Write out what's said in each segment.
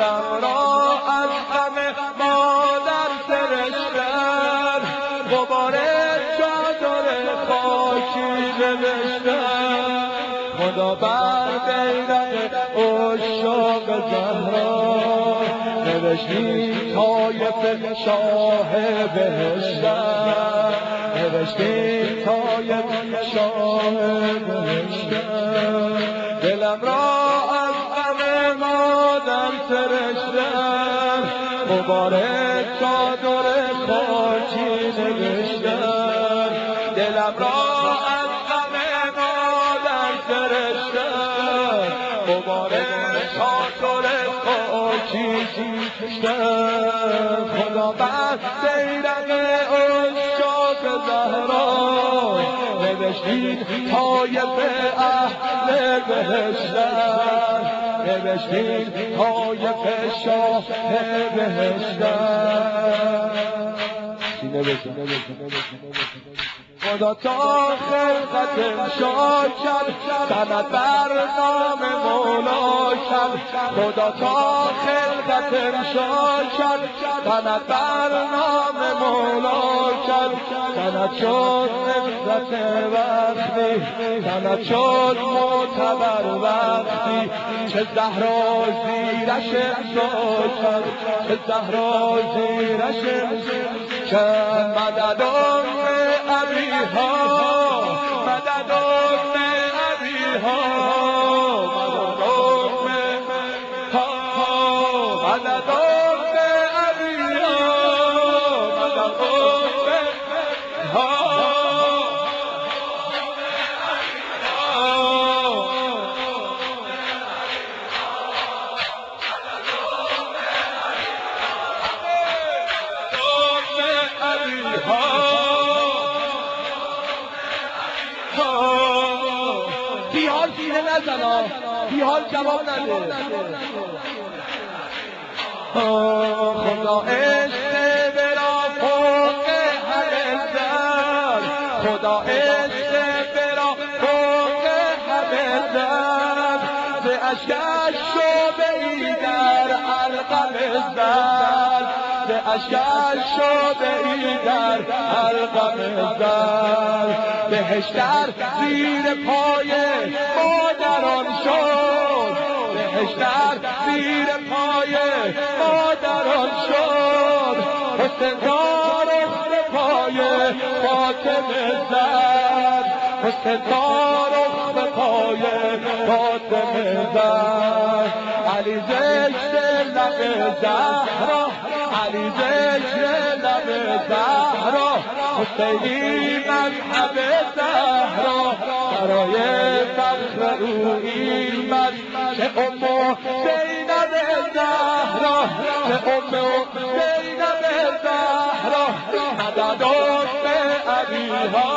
دلم را از غم مادر سرشتن. غبار چادر خاکی نوشتن. خدا بر بیرق عشاق زهرا. نوشته طایفه‌ش اهل بهشتن. نوشته طایفه‌ش اهل بهشتن. دلم را غبار چادر خاکی نوشتن. دلم را از غم مادر سرشتن غبار چادر خاکی نوشتن. خدا بر بیرق اشاق زهرا. نوشته طایفه‌ش اهل بهشتن. نوشته طایفه‌ش اهل بهشتن خدا تا خلقت انشا کرد سند بر نام مولا کرد خدا تا خلقت انشا کرد سند بر نام مولا کرد سند شد نفرت وقتی سند شد معتبر وقتی چه زهرا زیرش امضا کرد چه زهرا زیرش که مدد ابیها بیحال سینه نزنا بیحال جواب نده. خدا عشق برا فوق همه زن خدا عشق برا فوق همه زن به اشکش شبه ای در علقم زن. به اشکش شبه ای در علقم زن. بهشتر زیر پای مادران شد. بهشتر زیر پای مادران شد. حسن اخت پای فاطمه زد. حسن اخت پای فاطمه زد. علی ذکر لب زهرا. علی ذکر لب زهرا. حسینی مذهب زهرا برای فخر او ایمد که ام زینب زهرا ام زینب زهرا. مدد ابیها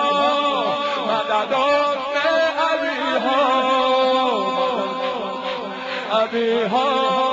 مدد ابیها ابیها